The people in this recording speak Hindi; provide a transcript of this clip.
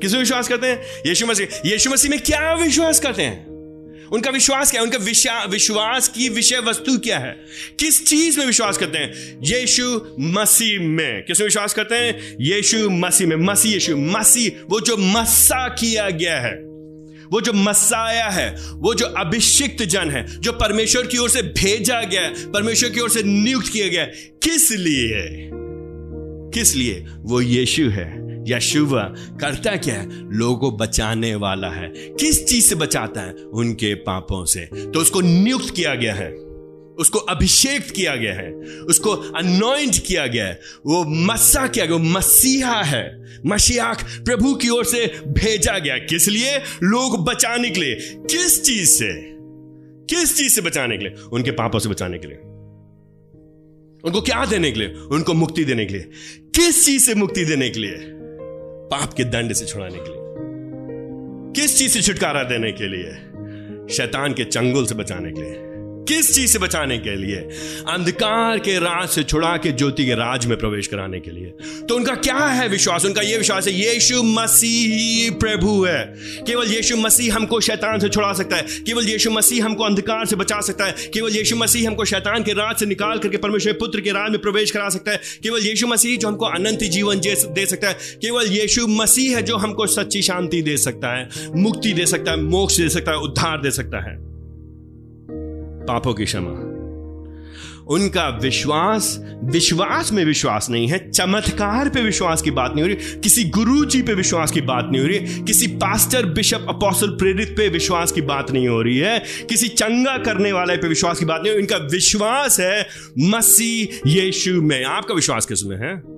किसमें विश्वास करते हैं? यीशु मसीह। यीशु मसीह में क्या विश्वास करते हैं? उनका विश्वास क्या है? उनका विश्वास की विषय वस्तु क्या है? किस चीज़ में विश्वास करते हैं? यीशु मसीह में। किसमें विश्वास करते हैं? यीशु मसीह में। मसीह, यीशु मसीह। वो जो मस्सा किया गया है, वो जो मसाया है, वो जो अभिषिक्त जन है, जो परमेश्वर की ओर से भेजा गया है, परमेश्वर की ओर से नियुक्त किया गया है, किस लिए? किस लिए? वो यीशु है। यशुवा करता क्या है? लोगों को बचाने वाला है। किस चीज़ से बचाता है? उनके पापों से। तो उसको नियुक्त किया गया है। उसको अभिषेक किया गया है। उसको अनोइंट किया गया है। वो मस्सा किया गया, वो मसीहा है। मसीहाक प्रभु की ओर से भेजा गया किस लिए? लोग बचाने के लिए। किस चीज़ से? किस चीज़ से बचाने के लिए? उनके पापों से बचाने के लिए। उनको क्या देने के लिए? उनको मुक्ति देने के लिए। किस चीज़ से मुक्ति देने के लिए? पाप के दंड से छुड़ाने के लिए। किस चीज़ से छुटकारा देने के लिए? शैतान के चंगुल से बचाने के लिए। किस चीज़ से बचाने के लिए? अंधकार के राज से छुड़ा के ज्योति के राज में प्रवेश कराने के लिए। तो उनका क्या है विश्वास? उनका यह विश्वास है, यीशु मसीह प्रभु है। केवल यीशु मसीह हमको शैतान से छुड़ा सकता है। केवल यीशु मसीह हमको अंधकार से बचा सकता है। केवल यीशु मसीह हमको शैतान के राज से निकाल करके परमेश्वर पुत्र के राज में प्रवेश करा सकता है। केवल यीशु मसीह जो हमको अनंत जीवन दे सकता है। केवल यीशु मसीह है जो हमको सच्ची शांति दे सकता है, मुक्ति दे सकता है, मोक्ष दे सकता है, उद्धार दे सकता है। पापों की क्षमा। उनका विश्वास विश्वास में विश्वास नहीं है। चमत्कार पे विश्वास की बात नहीं हो रही। किसी गुरु जी पे विश्वास की बात नहीं हो रही। किसी पास्टर, बिशप अपोसल प्रेरित पे विश्वास की बात नहीं हो रही है। किसी चंगा करने वाले पे विश्वास की बात नहीं हो रही। इनका विश्वास है मसीह यीशु में। आपका विश्वास किसमें है?